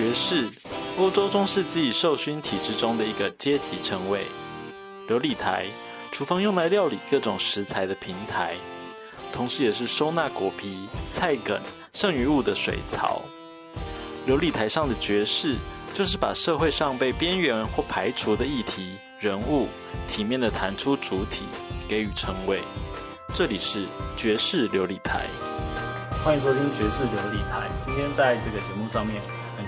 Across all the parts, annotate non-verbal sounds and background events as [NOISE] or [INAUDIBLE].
爵士，欧洲中世纪受勋体制中的一个阶级称谓。琉璃台，厨房用来料理各种食材的平台，同时也是收纳果皮、菜梗、剩余物的水槽。琉璃台上的爵士，就是把社会上被边缘或排除的议题、人物，体面的弹出主体，给予称谓。这里是爵士琉璃台。欢迎收听爵士琉璃台。今天在这个节目上面，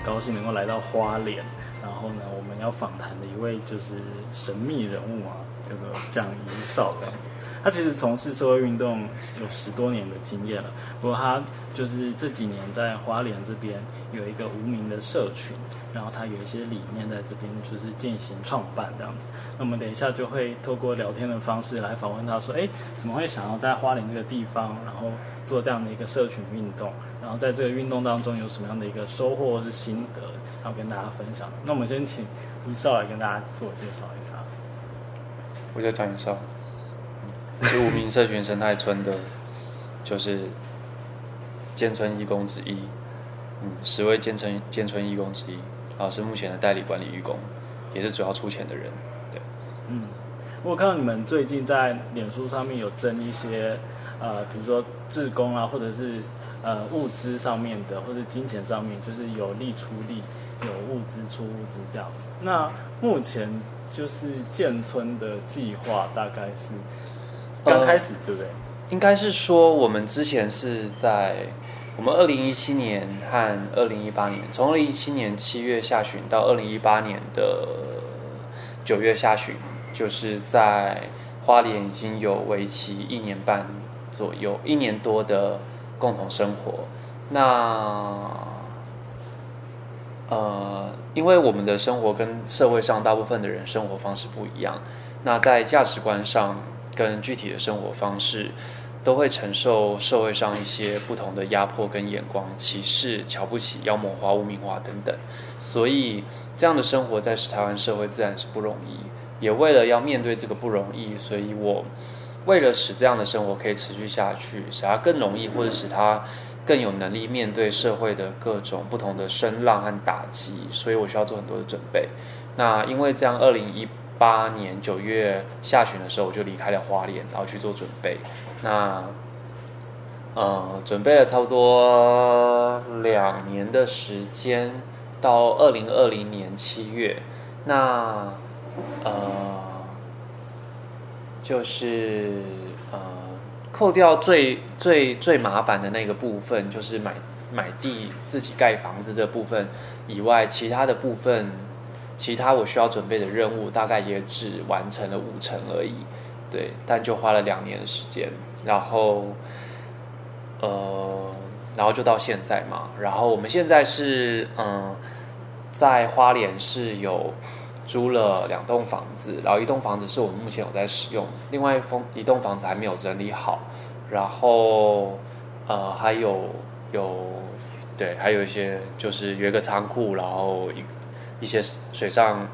高兴能够来到花莲。然后呢，我们要访谈的一位就是神秘人物啊，这个蒋怡少的。他其实从事社会运动有十多年的经验了，不过他就是这几年在花莲这边有一个无名的社群，然后他有一些理念在这边就是进行创办这样子。那我们等一下就会透过聊天的方式来访问他，说：哎，怎么会想要在花莲这个地方，然后做这样的一个社群运动？然后在这个运动当中有什么样的一个收获或是心得，然后跟大家分享？那我们先请吴少来跟大家自我介绍一下。我叫蒋怡少。是无名社群生态村的，就是建村义工之一，嗯，十位建村建村义工之一，然后是目前的代理管理义工，也是主要出钱的人，对。嗯，我看到你们最近在脸书上面有征一些，呃，比如说志工啊，或者是呃物资上面的，或者金钱上面，就是有力出力，有物资出物资这样子。那目前就是建村的计划大概是。刚开始对不对？应该是说，我们之前是在我们二零一七年和二零一八年，从二零一七年七月下旬到二零一八年的九月下旬，就是在花莲已经有为期一年半左右、一年多的共同生活。那呃，因为我们的生活跟社会上大部分的人生活方式不一样，那在价值观上。跟具体的生活方式，都会承受社会上一些不同的压迫跟眼光、歧视、瞧不起、妖魔化、污名化等等，所以这样的生活在台湾社会自然是不容易。也为了要面对这个不容易，所以我为了使这样的生活可以持续下去，使它更容易，或者使它更有能力面对社会的各种不同的声浪和打击，所以我需要做很多的准备。那因为这样，二零一。八年九月下旬的时候，我就离开了花莲，然后去做准备。那呃，准备了差不多两年的时间，到二零二零年七月。那呃，就是呃，扣掉最最最麻烦的那个部分，就是买买地自己盖房子这部分以外，其他的部分。其他我需要准备的任务大概也只完成了五成而已，对，但就花了两年的时间，然后，呃，然后就到现在嘛，然后我们现在是嗯，在花莲是有租了两栋房子，然后一栋房子是我们目前有在使用，另外一栋一栋房子还没有整理好，然后呃还有有对，还有一些就是有一个仓库，然后一。一些水上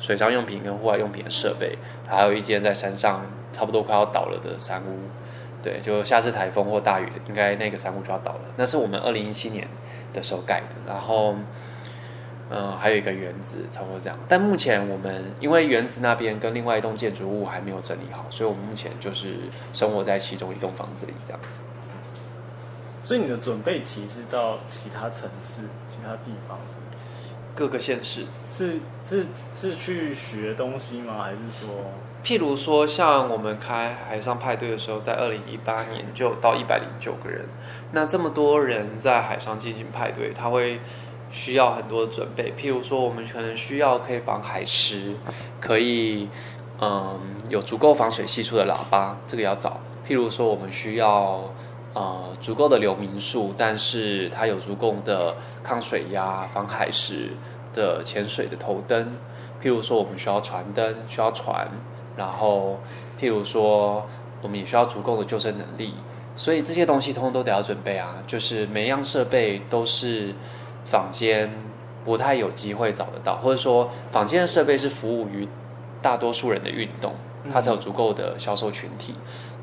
水上用品跟户外用品的设备，还有一间在山上差不多快要倒了的山屋，对，就下次台风或大雨，应该那个山屋就要倒了。那是我们二零一七年的时候盖的，然后，嗯，还有一个原子，差不多这样。但目前我们因为原子那边跟另外一栋建筑物还没有整理好，所以我们目前就是生活在其中一栋房子里这样子。所以你的准备期是到其他城市、其他地方是？各个县市是是是去学东西吗？还是说，譬如说，像我们开海上派对的时候，在二零一八年就到一百零九个人。那这么多人在海上进行派对，他会需要很多的准备。譬如说，我们可能需要可以防海蚀，可以嗯有足够防水系数的喇叭，这个要找。譬如说，我们需要。呃，足够的流明数，但是它有足够的抗水压、防海蚀的潜水的头灯。譬如说，我们需要船灯，需要船，然后譬如说，我们也需要足够的救生能力。所以这些东西通通都得要准备啊。就是每一样设备都是坊间不太有机会找得到，或者说坊间的设备是服务于大多数人的运动，它才有足够的销售群体。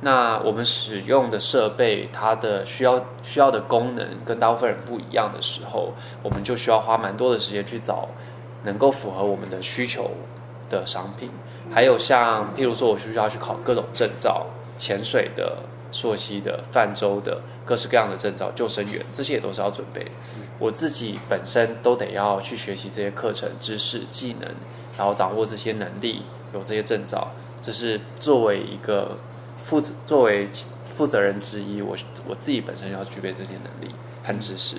那我们使用的设备，它的需要需要的功能跟大部分人不一样的时候，我们就需要花蛮多的时间去找能够符合我们的需求的商品。还有像，譬如说，我需要去考各种证照，潜水的、溯溪的、泛舟的，各式各样的证照，救生员这些也都是要准备。我自己本身都得要去学习这些课程、知识、技能，然后掌握这些能力，有这些证照，这是作为一个负责作为负责人之一，我我自己本身要具备这些能力和知识。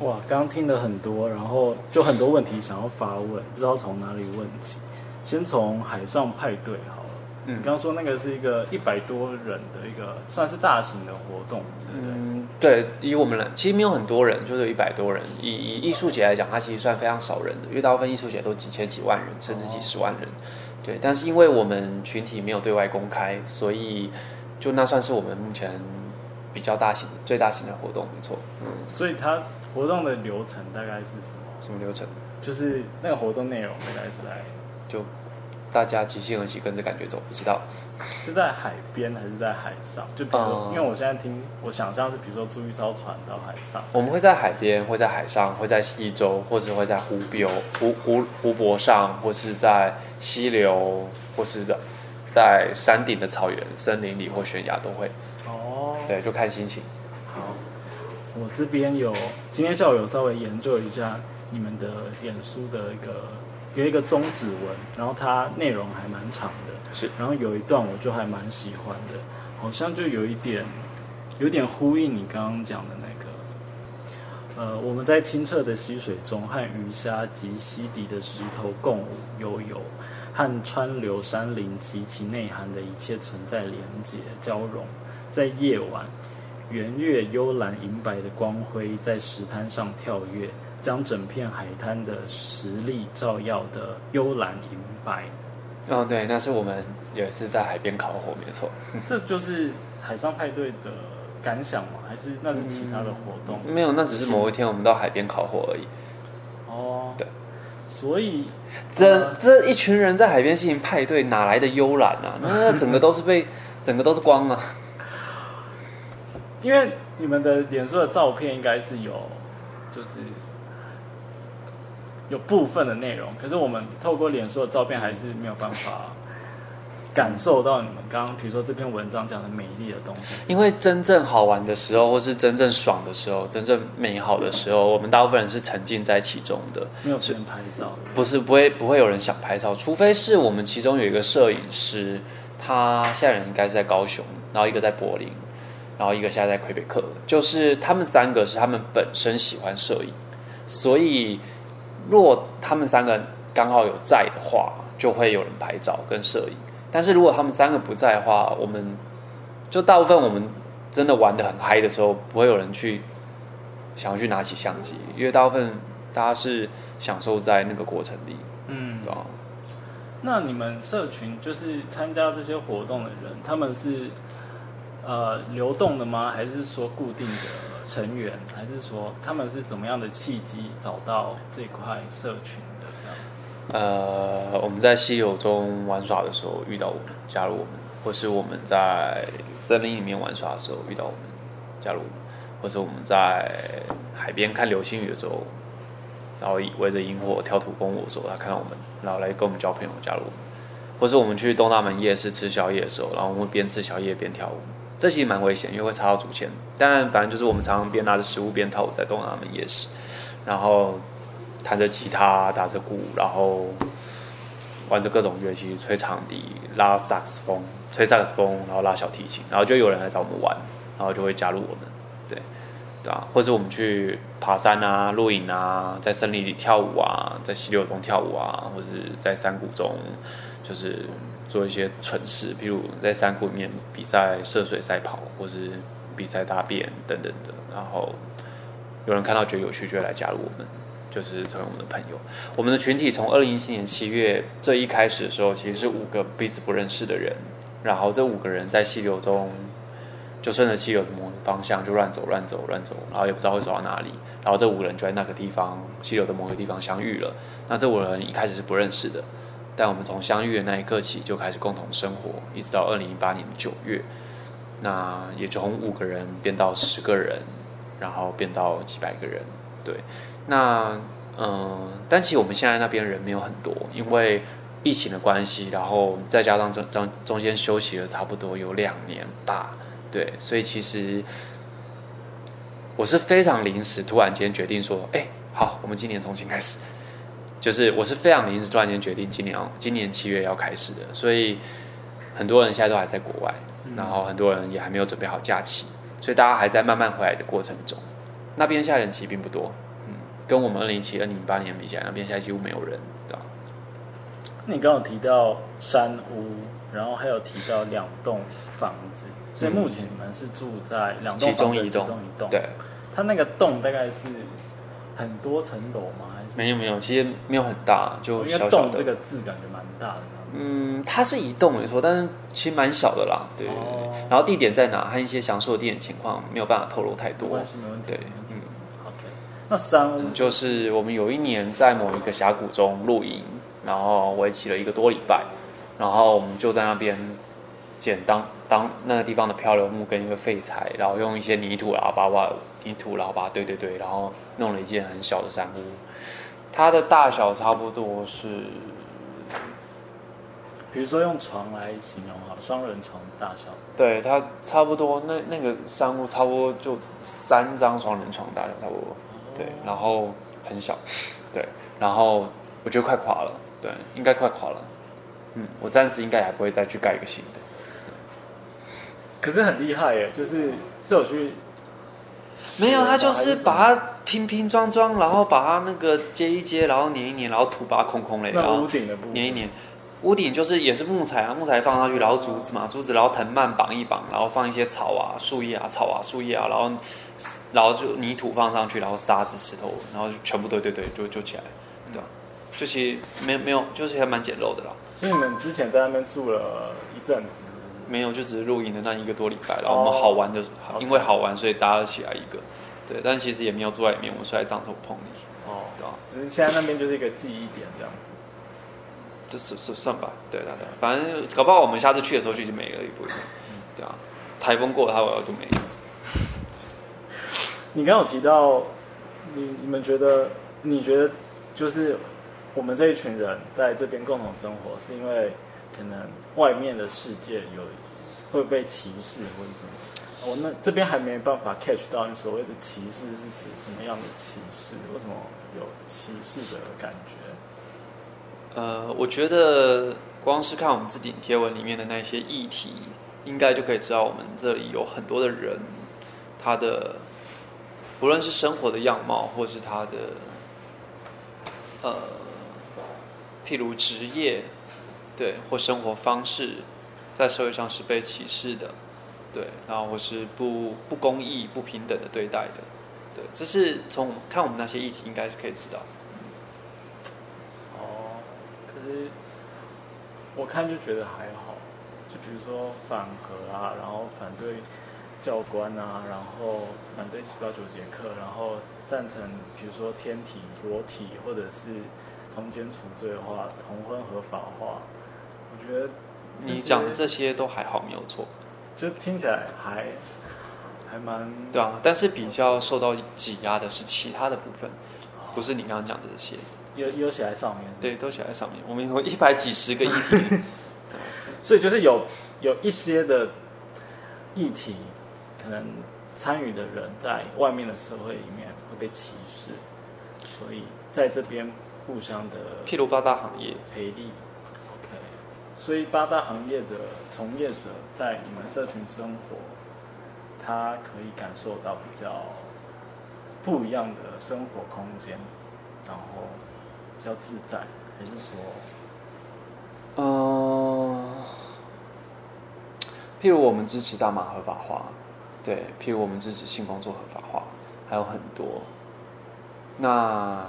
哇，刚刚听了很多，然后就很多问题想要发问，不知道从哪里问起。先从海上派对好了。嗯，你刚刚说那个是一个一百多人的一个，算是大型的活动。嗯，对，以我们来，其实没有很多人，就是一百多人。以以艺术节来讲，它其实算非常少人的，因为大部分艺术节都几千几万人，甚至几十万人。对，但是因为我们群体没有对外公开，所以就那算是我们目前比较大型、最大型的活动，没错。嗯，所以它活动的流程大概是什么？什么流程？就是那个活动内容大概是来。就大家即兴而起，跟着感觉走，不知道是在海边还是在海上？就比如，因为我现在听，我想象是，比如说租一艘船到海上。我们会在海边，会在海上，会在溪洲，或者会在湖边、湖湖湖泊上，或是在溪流，或是在在山顶的草原、森林里或悬崖都会。哦，对，就看心情。好，我这边有今天下午有稍微研究一下你们的演出的一个。有一个中指文，然后它内容还蛮长的，是。然后有一段我就还蛮喜欢的，好像就有一点，有点呼应你刚刚讲的那个，呃，我们在清澈的溪水中和鱼虾及溪底的石头共舞悠游，和川流山林及其内涵的一切存在连结交融，在夜晚，圆月幽蓝银白的光辉在石滩上跳跃。将整片海滩的实力照耀的幽蓝银白。哦，对，那是我们也是在海边烤火，没错。[LAUGHS] 这就是海上派对的感想吗？还是那是其他的活动？没有，那只是某一天我们到海边烤火而已。哦，对。所以这这一群人在海边进行派对，哪来的幽蓝啊？那整个都是被 [LAUGHS] 整个都是光啊。因为你们的脸书的照片应该是有，就是。有部分的内容，可是我们透过脸书的照片还是没有办法感受到你们刚刚，比如说这篇文章讲的美丽的东西。因为真正好玩的时候，或是真正爽的时候，真正美好的时候，我们大部分人是沉浸在其中的，没有时间拍照。不是，不会，不会有人想拍照，除非是我们其中有一个摄影师，他现在人应该是在高雄，然后一个在柏林，然后一个现在在魁北克，就是他们三个是他们本身喜欢摄影，所以。若他们三个刚好有在的话，就会有人拍照跟摄影。但是如果他们三个不在的话，我们就大部分我们真的玩的很嗨的时候，不会有人去想要去拿起相机，因为大部分大家是享受在那个过程里。嗯，对那你们社群就是参加这些活动的人，他们是呃流动的吗？还是说固定的？成员还是说他们是怎么样的契机找到这块社群的？呃，我们在西游中玩耍的时候遇到我们，加入我们；或是我们在森林里面玩耍的时候遇到我们，加入我们；或是我们在海边看流星雨的时候，然后围着萤火跳土风舞的时候，他看到我们，然后来跟我们交朋友，加入我们；或是我们去东大门夜市吃宵夜的时候，然后我们会边吃宵夜边跳舞。这其实蛮危险，因为会插到竹签。但反正就是我们常常边拿着食物边跳舞在东南门夜市，然后弹着吉他、打着鼓，然后玩着各种乐器，吹长笛、拉萨克斯风、吹萨克斯风，然后拉小提琴，然后就有人来找我们玩，然后就会加入我们，对对啊，或者我们去爬山啊、露营啊，在森林里跳舞啊，在溪流中跳舞啊，或者在山谷中，就是。做一些蠢事，譬如在山谷里面比赛涉水赛跑，或是比赛大便等等的。然后有人看到觉得有趣，就来加入我们，就是成为我们的朋友。我们的群体从二零一七年七月这一开始的时候，其实是五个彼此不认识的人。然后这五个人在溪流中就顺着溪流的某个方向就乱走乱走乱走，然后也不知道会走到哪里。然后这五人就在那个地方溪流的某个地方相遇了。那这五人一开始是不认识的。但我们从相遇的那一刻起就开始共同生活，一直到二零一八年的九月，那也从五个人变到十个人，然后变到几百个人。对，那嗯，但其实我们现在那边人没有很多，因为疫情的关系，然后再加上中中中间休息了差不多有两年吧。对，所以其实我是非常临时，突然间决定说，哎，好，我们今年重新开始。就是我是非常临时，突然间决定今年要今年七月要开始的，所以很多人现在都还在国外，然后很多人也还没有准备好假期，所以大家还在慢慢回来的过程中。那边现在人其实并不多，嗯，跟我们二零一七、二零零八年比起来，那边现在几乎没有人，对吧？你刚刚提到山屋，然后还有提到两栋房子，所以目前你们是住在两栋房子其中一栋，对。它那个栋大概是很多层楼吗？没有没有，其实没有很大，就小小的。这个字感觉蛮大的。嗯，它是移动没错，但是其实蛮小的啦。对对对。然后地点在哪？和一些详述的地点情况没有办法透露太多。没没问题。对，嗯，OK。那山屋就是我们有一年在某一个峡谷中露营，然后为期了一个多礼拜，然后我们就在那边捡当当那个地方的漂流木跟一个废材，然后用一些泥土然后把把泥土然后把对对对，然后弄了一件很小的山屋。它的大小差不多是，比如说用床来形容哈，双人床大小。对，它差不多那那个商务差不多就三张双人床大小差不多，对，然后很小，对，然后我觉得快垮了，对，应该快垮了，嗯，我暂时应该还不会再去盖一个新的。可是很厉害耶，就是是有去。没有，他就是把它拼拼装装，然后把它那个接一接，然后粘一粘，然后土把它空空嘞，然后屋顶的粘一粘。屋顶就是也是木材啊，木材放上去，然后竹子嘛，竹子，然后藤蔓绑一绑，然后放一些草啊、树叶啊、草啊、树叶啊，然后然后就泥土放上去，然后沙子、石头，然后全部对对对，就就起来，对吧？就其实没没有，就是还蛮简陋的啦。所以你们之前在那边住了一阵子？没有，就只是露营的那一个多礼拜，然后我们好玩的，因为好玩，所以搭了起来一个，对，但其实也没有住在里面，我们睡在帐篷棚里，哦，对啊？只是现在那边就是一个记忆点这样子，这是是算吧，对对对，反正搞不好我们下次去的时候就已经没了，一部分，对啊，台风过了它就没了。[LAUGHS] 你刚有提到，你你们觉得，你觉得就是我们这一群人在这边共同生活，是因为可能外面的世界有。会被歧视或者什么？我那这边还没办法 catch 到你所谓的歧视是指什么样的歧视？为什么有歧视的感觉？呃，我觉得光是看我们置顶贴文里面的那些议题，应该就可以知道我们这里有很多的人，他的不论是生活的样貌，或是他的呃，譬如职业，对，或生活方式。在社会上是被歧视的，对，然后或是不不公义、不平等的对待的，对，这是从看我们那些议题应该是可以知道。哦，可是我看就觉得还好，就比如说反核啊，然后反对教官啊，然后反对七八九节课，然后赞成比如说天体裸体或者是通奸除罪化、同婚合法化，我觉得。你讲的这些都还好，没有错，就听起来还还蛮对啊。但是比较受到挤压的是其他的部分，不是你刚刚讲的这些。有有写在上面，对，都写在上面。我们有一百几十个议题，[LAUGHS] 所以就是有有一些的议题，可能参与的人在外面的社会里面会被歧视，所以在这边互相的，譬如八大行业赔利。所以八大行业的从业者在你们社群生活，他可以感受到比较不一样的生活空间，然后比较自在，还是说，嗯，譬如我们支持大麻合法化，对，譬如我们支持性工作合法化，还有很多。那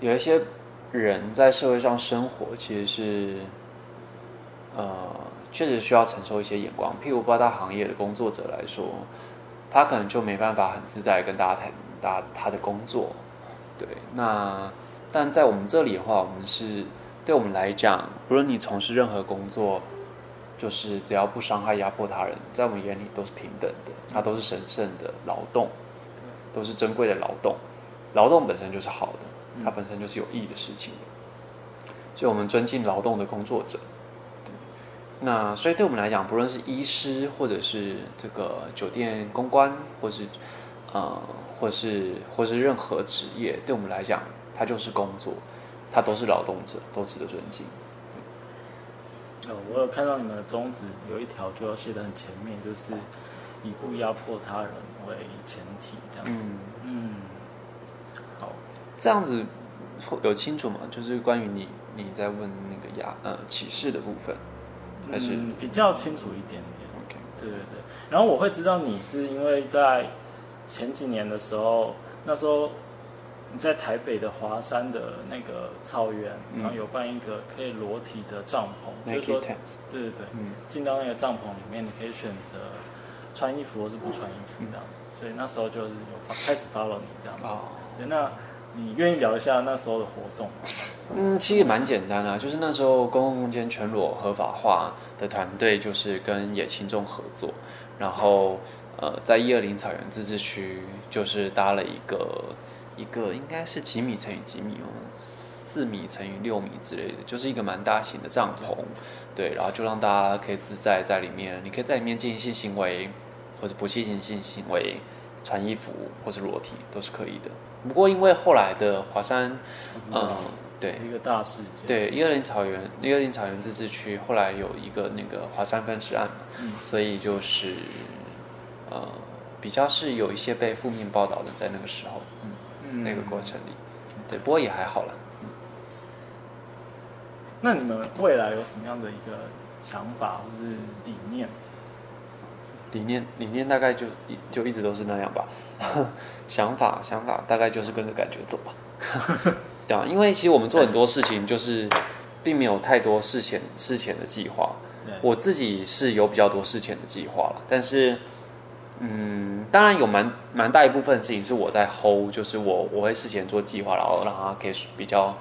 有一些人在社会上生活，其实是。呃，确实需要承受一些眼光。譬如八大行业的工作者来说，他可能就没办法很自在跟大家谈他他的工作。对，那但在我们这里的话，我们是对我们来讲，不论你从事任何工作，就是只要不伤害、压迫他人，在我们眼里都是平等的，它都是神圣的劳动，都是珍贵的劳动。劳动本身就是好的，它本身就是有意义的事情所以我们尊敬劳动的工作者。那所以对我们来讲，不论是医师，或者是这个酒店公关，或是呃，或是或是任何职业，对我们来讲，它就是工作，它都是劳动者，都值得尊敬。哦，我有看到你们的宗旨有一条就要写的很前面，就是以不压迫他人为前提，这样子。嗯，好，这样子有清楚吗？就是关于你你在问那个压呃启示的部分。还是比较清楚一点点。OK，对对对。然后我会知道你是因为在前几年的时候，那时候你在台北的华山的那个草原，然后有办一个可以裸体的帐篷，就是说，对对对，进到那个帐篷里面，你可以选择穿衣服或是不穿衣服这样子。所以那时候就是有发开始 follow 你这样子。哦，那。你愿意聊一下那时候的活动？嗯，其实蛮简单啊，就是那时候公共空间全裸合法化的团队，就是跟野青众合作，然后呃，在一二零草原自治区，就是搭了一个一个应该是几米乘以几米，四米乘以六米之类的，就是一个蛮大型的帐篷，对，然后就让大家可以自在在里面，你可以在里面进行性行为，或者不进行性行为，穿衣服或是裸体都是可以的。不过，因为后来的华山，嗯，对，一个大事件，对，一二零草原，一二零草原自治区后来有一个那个华山分尸案嘛，所以就是，呃，比较是有一些被负面报道的，在那个时候，嗯，那个过程里，对，不过也还好了。那你们未来有什么样的一个想法或是理念？理念，理念大概就一就一直都是那样吧。[LAUGHS] 想法想法大概就是跟着感觉走吧，[LAUGHS] 对啊，因为其实我们做很多事情就是并没有太多事前事前的计划。我自己是有比较多事前的计划了，但是嗯，当然有蛮蛮大一部分事情是我在 hold，就是我我会事前做计划，然后让他可以比较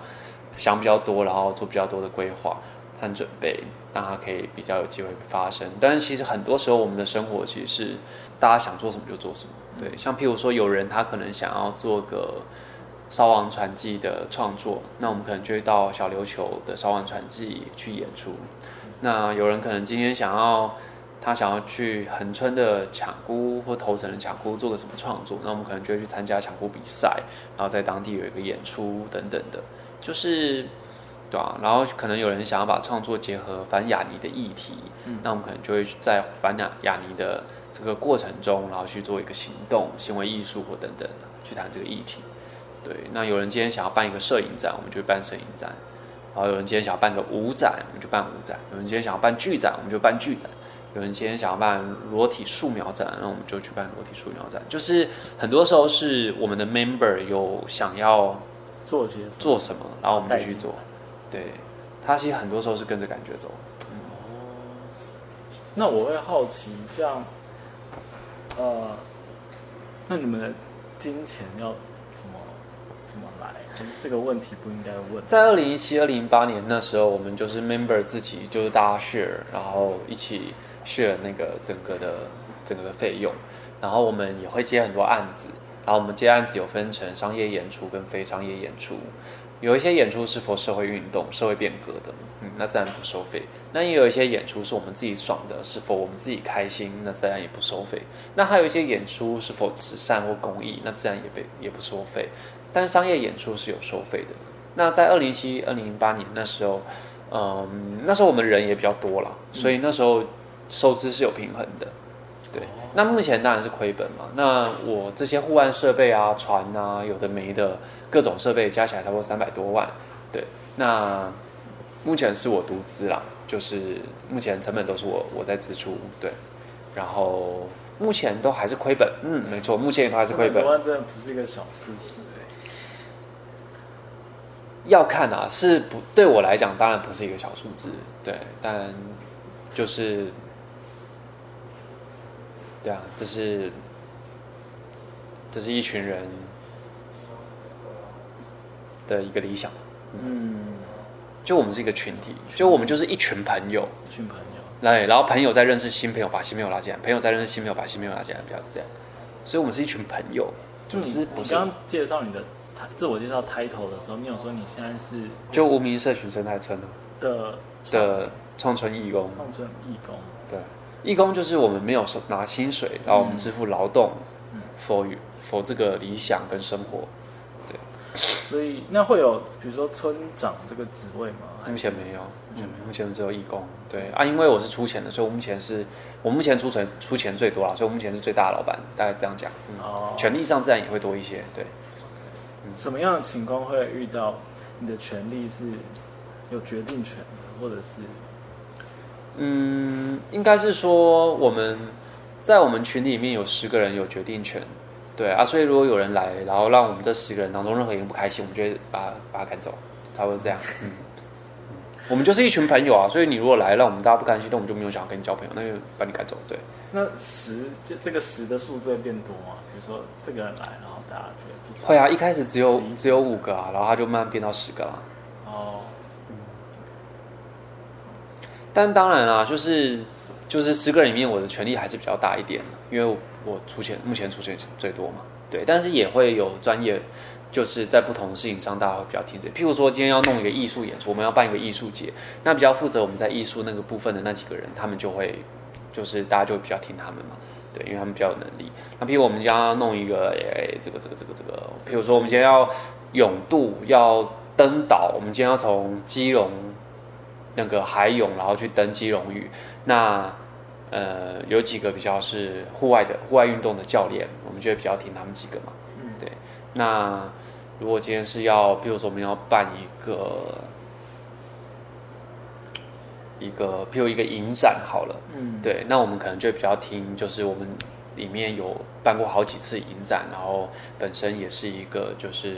想比较多，然后做比较多的规划和准备，让他可以比较有机会发生。但是其实很多时候我们的生活其实是大家想做什么就做什么。对，像譬如说，有人他可能想要做个烧王传记的创作，那我们可能就会到小琉球的烧王传记去演出。那有人可能今天想要他想要去横村的抢姑或头城的抢姑做个什么创作，那我们可能就会去参加抢姑比赛，然后在当地有一个演出等等的，就是对啊。然后可能有人想要把创作结合反雅尼的议题，那我们可能就会在反雅雅尼的。这个过程中，然后去做一个行动、行为艺术或等等去谈这个议题。对，那有人今天想要办一个摄影展，我们就办摄影展；然后有人今天想要办个舞展，我们就办舞展；有人今天想要办剧展，我们就办剧展；有人今天想要办裸体素描展，那我们就去办裸体素描展。就是很多时候是我们的 member 有想要做些做什么，然后我们就去做。对，他其实很多时候是跟着感觉走。哦，那我会好奇像。呃，那你们的金钱要怎么怎么来？这个问题不应该问。在二零一七、二零一八年那时候，我们就是 member 自己就是大家 share，然后一起 share 那个整个的整个的费用，然后我们也会接很多案子，然后我们接案子有分成商业演出跟非商业演出。有一些演出是否社会运动、社会变革的，嗯，那自然不收费。那也有一些演出是我们自己爽的，是否我们自己开心，那自然也不收费。那还有一些演出是否慈善或公益，那自然也被也不收费。但商业演出是有收费的。那在二零一七、二零零八年那时候，嗯，那时候我们人也比较多了，所以那时候收支是有平衡的。对，那目前当然是亏本嘛。那我这些户外设备啊、船啊，有的没的各种设备加起来差不多三百多万。对，那目前是我独资啦，就是目前成本都是我我在支出。对，然后目前都还是亏本。嗯，没错，目前都还是亏本。万真的不是一个小数字要看啊，是不对我来讲当然不是一个小数字。对，但就是。对啊，这是，这是一群人，，的一个理想。嗯，就我们是一个群体，就我们就是一群朋友，一群朋友，对，然后朋友再认识新朋友，把新朋友拉进来，朋友再认识新朋友，把新朋友拉进来，不要这样。所以我们是一群朋友，就你是你刚刚介绍你的自我介绍 title 的时候，你有说你现在是就无名社群生态村的的创村义工。创村义工，对，义工就是我们没有收拿薪水，然后我们支付劳动嗯，for you for 这个理想跟生活。对所以那会有比如说村长这个职位吗？目前没有，目前没有目前只有义工。对啊，因为我是出钱的，所以我目前是我目前出钱出钱最多了，所以我目前是最大的老板，大概这样讲。嗯，哦，权力上自然也会多一些。对，什么样的情况会遇到你的权利是有决定权的，或者是嗯，应该是说我们在我们群里面有十个人有决定权。对啊，所以如果有人来，然后让我们这十个人当中任何一个人不开心，我们就会把他把他赶走，差不多这样。嗯，嗯我们就是一群朋友啊，所以你如果来让我们大家不开心，那我们就没有想要跟你交朋友，那就把你赶走。对，那十这这个十的数字会变多吗？比如说这个人来，然后大家觉得不，会啊，一开始只有11只有五个啊，然后他就慢慢变到十个了。哦，但当然啦，就是就是十个人里面，我的权力还是比较大一点，因为我我出钱，目前出钱最多嘛，对，但是也会有专业，就是在不同的事情上，大家会比较听这。譬如说，今天要弄一个艺术演出，我们要办一个艺术节，那比较负责我们在艺术那个部分的那几个人，他们就会就是大家就会比较听他们嘛，对，因为他们比较有能力。那譬如我们将要弄一个，诶、这个这个这个这个，譬如说我们今天要永渡，要登岛，我们今天要从基隆那个海泳，然后去登基隆屿。那呃，有几个比较是户外的户外运动的教练，我们就会比较听他们几个嘛。嗯对。那如果今天是要，比如说我们要办一个一个，譬如一个影展好了，嗯，对，那我们可能就会比较听，就是我们里面有办过好几次影展，然后本身也是一个就是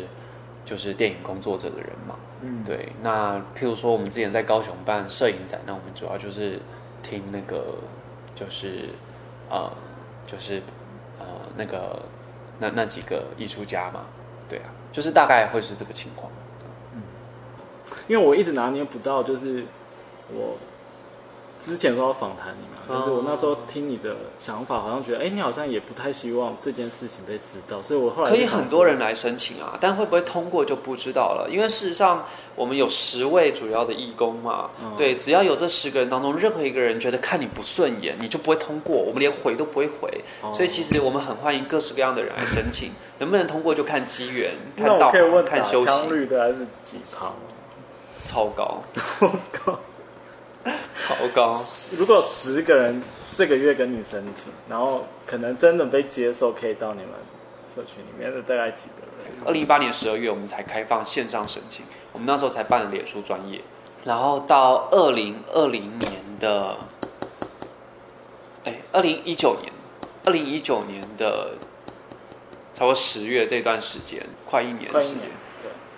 就是电影工作者的人嘛。嗯，对，那譬如说我们之前在高雄办摄影展，那我们主要就是听那个就是呃就是呃那个那那几个艺术家嘛，对啊，就是大概会是这个情况。因为我一直拿捏不到，就是我之前说要访谈你嘛，就是我那时候听你的想法，好像觉得，哎、你好像也不太希望这件事情被知道，所以我后来可以很多人来申请啊，但会不会通过就不知道了。因为事实上，我们有十位主要的义工嘛，嗯对，只要有这十个人当中任何一个人觉得看你不顺眼，你就不会通过，我们连回都不会回。哦所以其实我们很欢迎各式各样的人来申请，能不能通过就看机缘、看道行、我可以问看修枪行，率的还是几趴吗？超高，[LAUGHS] 超高。如果十个人这个月跟你申请，然后可能真的被接受，可以到你们社群里面的大概几个人？二零一八年十二月，我们才开放线上申请，我们那时候才办了脸书专业，然后到二零二零年的，哎，二零一九年，二零一九年的差不多十月这段时间，快一年的时间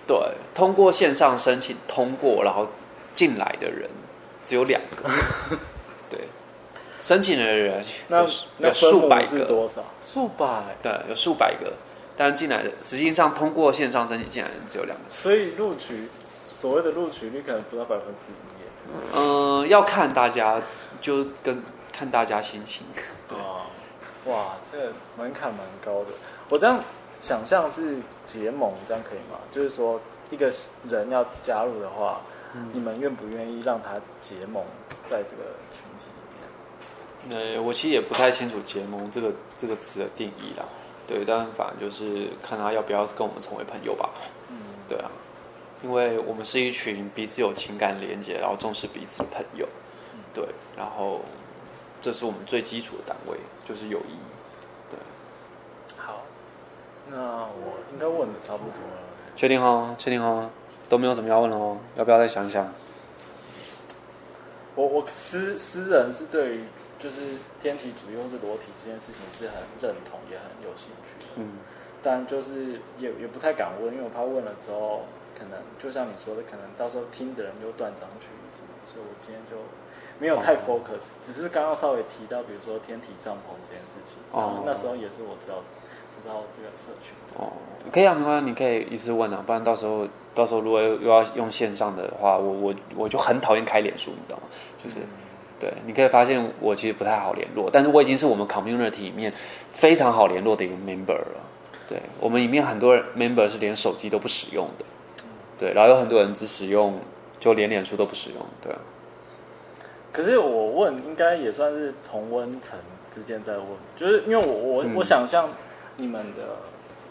对，通过线上申请通过，然后进来的人只有两个，[LAUGHS] 对，申请的人那有数百个，多少？数百。对，有数百个，但进来的实际上通过线上申请进来的人只有两个。所以录取所谓的录取率可能不到百分之一耶。嗯、要看大家，就跟看大家心情。[LAUGHS] 对，哦，哇，这个门槛蛮高的。我这样想象是结盟，这样可以吗？就是说，一个人要加入的话，你们愿不愿意让他结盟在这个群体里面？呃，我其实也不太清楚“结盟”这个这个词的定义啦。对，但反正就是看他要不要跟我们成为朋友吧。嗯，对啊，因为我们是一群彼此有情感连接，然后重视彼此的朋友。对，然后这是我们最基础的单位，就是友谊。对，好，那我应该问的差不多了。确定哦，确定哦，都没有什么要问了哦，要不要再想一想？我我私私人是对于就是天体主义或是裸体这件事情是很认同，也很有兴趣的。嗯，但就是也也不太敢问，因为我怕问了之后，可能就像你说的，可能到时候听的人就断章取义什么，所以我今天就没有太 focus，、只是刚刚稍微提到，比如说天体帐篷这件事情，哦那时候也是我知道知道这个社群。哦，可以啊，没关系，你可以一次问啊，不然到时候到时候如果又又要用线上的话，我我我就很讨厌开脸书，你知道吗？就是。对，你可以发现我其实不太好联络，但是我已经是我们 community 里面非常好联络的一个 member 了。对我们里面很多人 member 是连手机都不使用的，对，然后有很多人只使用就连脸书都不使用，对。可是我问，应该也算是同温层之间在问，就是因为我我我想象你们的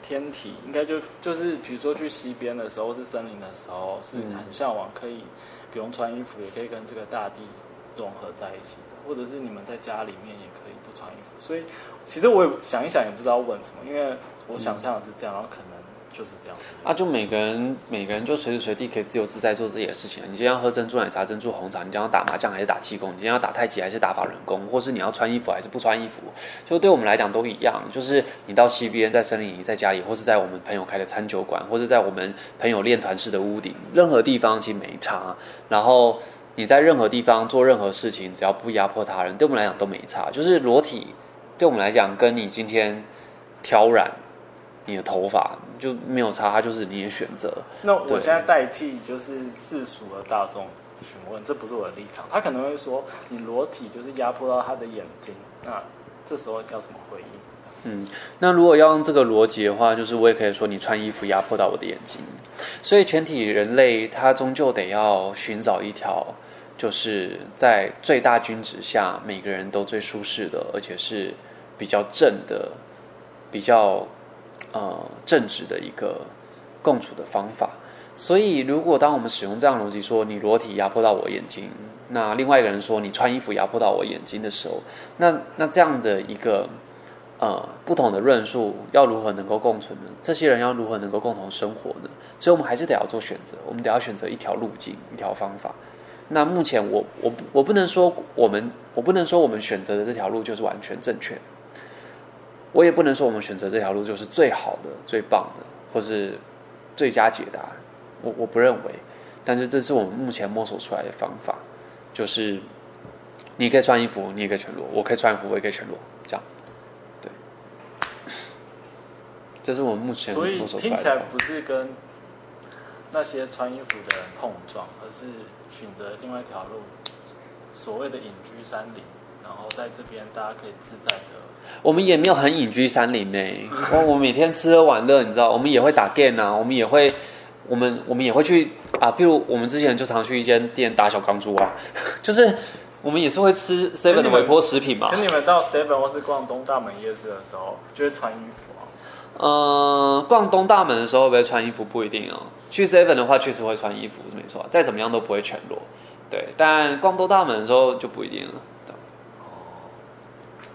天体应该就就是比如说去西边的时候，是森林的时候，是很向往可以不用穿衣服，也可以跟这个大地。融合在一起的，或者是你们在家里面也可以不穿衣服，所以其实我也想一想，也不知道问什么，因为我想象的是这样，然后可能就是这样。啊，就每个人每个人就随时随地可以自由自在做自己的事情。你今天要喝珍珠奶茶、珍珠红茶，你今天要打麻将还是打气功？你今天要打太极还是打法轮功？或是你要穿衣服还是不穿衣服？就对我们来讲都一样。就是你到西边，在森林里，在家里，或是在我们朋友开的餐酒馆，或是在我们朋友练团式的屋顶，任何地方其实没差。然后。你在任何地方做任何事情，只要不压迫他人，对我们来讲都没差。就是裸体，对我们来讲，跟你今天挑染你的头发就没有差，它就是你的选择。那我现在代替就是世俗的大众询问，这不是我的立场。他可能会说，你裸体就是压迫到他的眼睛，那这时候要怎么回应？嗯，那如果要用这个逻辑的话，就是我也可以说，你穿衣服压迫到我的眼睛。所以全体人类，他终究得要寻找一条。就是在最大均值下，每个人都最舒适的，而且是比较正的、比较呃正直的一个共处的方法。所以，如果当我们使用这样逻辑说你裸体压迫到我眼睛，那另外一个人说你穿衣服压迫到我眼睛的时候，那那这样的一个呃不同的论述要如何能够共存呢？这些人要如何能够共同生活呢？所以我们还是得要做选择，我们得要选择一条路径、一条方法。那目前我我我不能说我们我不能说我们选择的这条路就是完全正确，我也不能说我们选择这条路就是最好的、最棒的，或是最佳解答。我我不认为，但是这是我们目前摸索出来的方法，就是你可以穿衣服，你也可以全裸；我可以穿衣服，我也可以全裸，这样。对，这是我们目前摸索出来的。听起来不是跟那些穿衣服的人碰撞，而是。选择另外一条路，所谓的隐居山林，然后在这边大家可以自在的。我们也没有很隐居山林呢，我我每天吃喝玩乐，你知道，我们也会打 game 啊，我们也会，我们我们也会去啊，譬如我们之前就常去一间店打小钢珠啊，[LAUGHS] 就是我们也是会吃 seven 的微波食品嘛。跟你们到 seven 或是逛东大门夜市的时候，就会穿衣服啊。嗯，逛东大门的时候会不会穿衣服不一定哦。去 seven 的话，确实会穿衣服是没错，再怎么样都不会全裸。对，但逛东大门的时候就不一定了。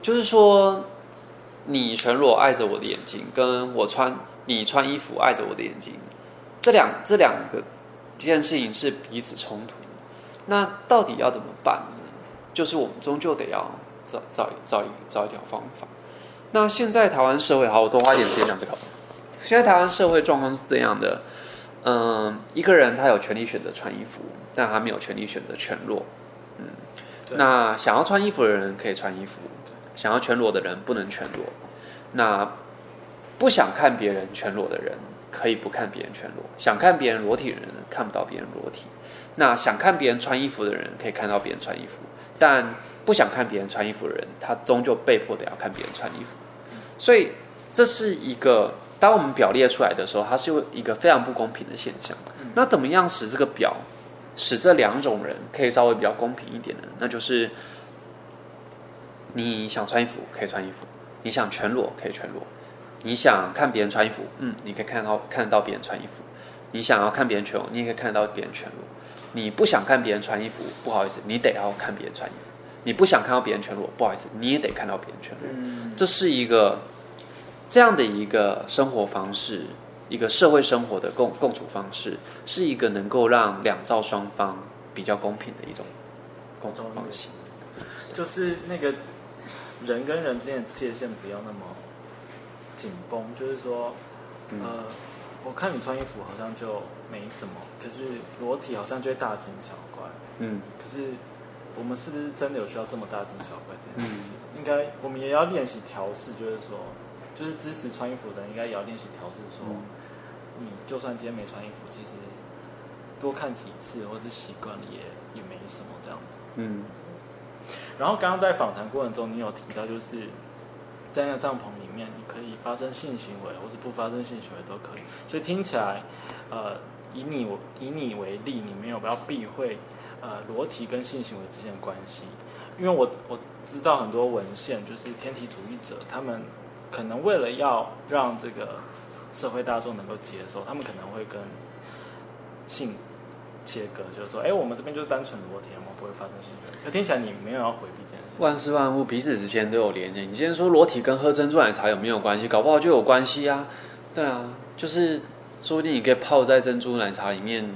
就是说，你全裸碍着我的眼睛，跟我穿你穿衣服碍着我的眼睛，这两这两个这件事情是彼此冲突。那到底要怎么办呢？就是我们终究得要找找找一找一条方法。那现在台湾社会，好，我多花一点时间讲这个。现在台湾社会状况是这样的。嗯，一个人他有权利选择穿衣服，但他没有权利选择全裸。嗯，那想要穿衣服的人可以穿衣服，想要全裸的人不能全裸。那不想看别人全裸的人可以不看别人全裸，想看别人裸体的人看不到别人裸体。那想看别人穿衣服的人可以看到别人穿衣服，但不想看别人穿衣服的人，他终究被迫的要看别人穿衣服。所以这是一个。当我们表列出来的时候，它是一个非常不公平的现象。那怎么样使这个表，使这两种人可以稍微比较公平一点呢？那就是你想穿衣服可以穿衣服，你想全裸可以全裸，你想看别人穿衣服，嗯，你可以看到看得到别人穿衣服。你想要看别人全裸，你也可以看得到别人全裸。你不想看别人穿衣服，不好意思，你得要看别人穿衣服。你不想看到别人全裸，不好意思，你也得看到别人全裸。这是一个。这样的一个生活方式，一个社会生活的共共处方式，是一个能够让两造双方比较公平的一种共处方式。就是那个人跟人之间的界限不要那么紧绷。就是说，呃，我看你穿衣服好像就没什么，可是裸体好像就会大惊小怪。嗯，可是我们是不是真的有需要这么大惊小怪这件事情？应该我们也要练习调试，就是说。就是支持穿衣服的人应该也要练习调试，说你就算今天没穿衣服，其实多看几次或者习惯了也也没什么这样子。嗯然后刚刚在访谈过程中，你有提到就是在那个帐篷里面，你可以发生性行为，或是不发生性行为都可以。所以听起来，呃，以你以你为例，你没有要避讳呃裸体跟性行为之间的关系，因为我我知道很多文献，就是天体主义者他们可能为了要让这个社会大众能够接受，他们可能会跟性切割，就是说，哎，我们这边就是单纯裸体，我们不会发生性行为。可听起来你没有要回避这件事情。万事万物彼此之间都有连接。你今天说裸体跟喝珍珠奶茶有没有关系？搞不好就有关系啊。对啊，就是说不定你可以泡在珍珠奶茶里面。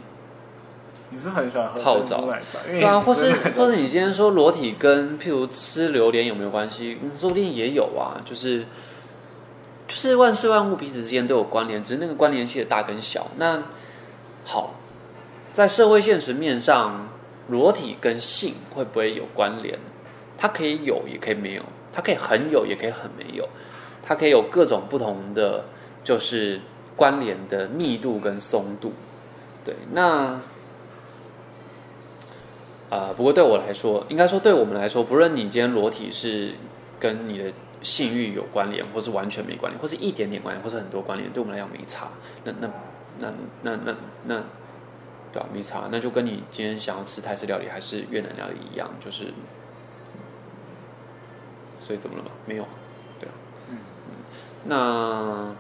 你是很喜欢喝泡澡珍珠奶茶，对啊，或是或者你今天说裸体跟譬如吃榴莲有没有关系？嗯说不定也有啊。就是就是万事万物彼此之间都有关联，只是那个关联性的大跟小。那好，在社会现实面上，裸体跟性会不会有关联？它可以有，也可以没有；它可以很有，也可以很没有；它可以有各种不同的，就是关联的密度跟松度。对，那呃，不过对我来说，应该说对我们来说，不论你今天裸体是跟你的性欲有关联，或是完全没关联，或是一点点关联，或是很多关联，对我们来讲没差。那那那那那那，对吧、没差。那就跟你今天想要吃泰式料理还是越南料理一样，就是，所以怎么了嘛？没有啊，对啊，嗯，那。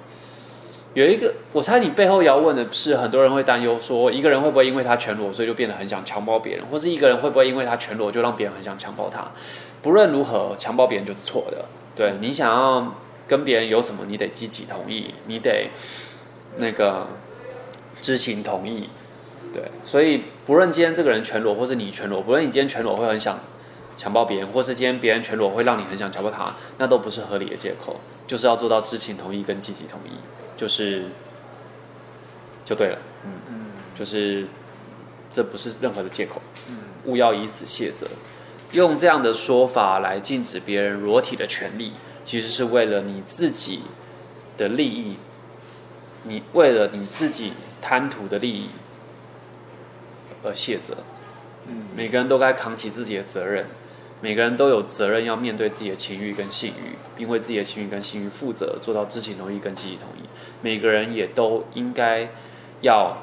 有一个，我猜你背后要问的是，很多人会担忧说，一个人会不会因为他全裸，所以就变得很想强暴别人，或是一个人会不会因为他全裸，就让别人很想强暴他？不论如何，强暴别人就是错的。对你想要跟别人有什么，你得积极同意，你得那个知情同意。对，所以不论今天这个人全裸，或是你全裸，不论你今天全裸会很想强暴别人，或是今天别人全裸会让你很想强暴他，那都不是合理的借口，就是要做到知情同意跟积极同意。就是就对了，嗯嗯，就是这不是任何的借口，嗯，勿要以此谢责。用这样的说法来禁止别人裸体的权利，其实是为了你自己的利益，你为了你自己贪图的利益而卸责。嗯每个人都该扛起自己的责任，每个人都有责任要面对自己的情欲跟性欲，并为自己的情欲跟性欲负责，做到知情同意跟积极同意。每个人也都应该要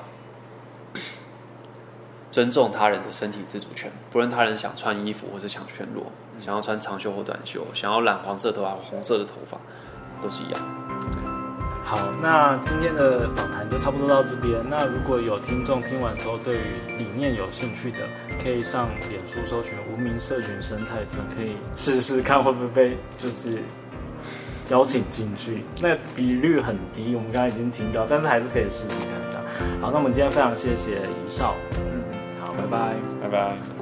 尊重他人的身体自主权，不论他人想穿衣服或是想全裸，想要穿长袖或短袖，想要染黄色头发或红色的头发，都是一样。好，那今天的访谈就差不多到这边。那如果有听众听完之后对于理念有兴趣的，可以上脸书搜寻无名社群生态村，可以试试看会不会被就是邀请进去。那比率很低，我们刚才已经听到，但是还是可以试试看的。好，那我们今天非常谢谢怡少，嗯，好，拜拜。拜拜。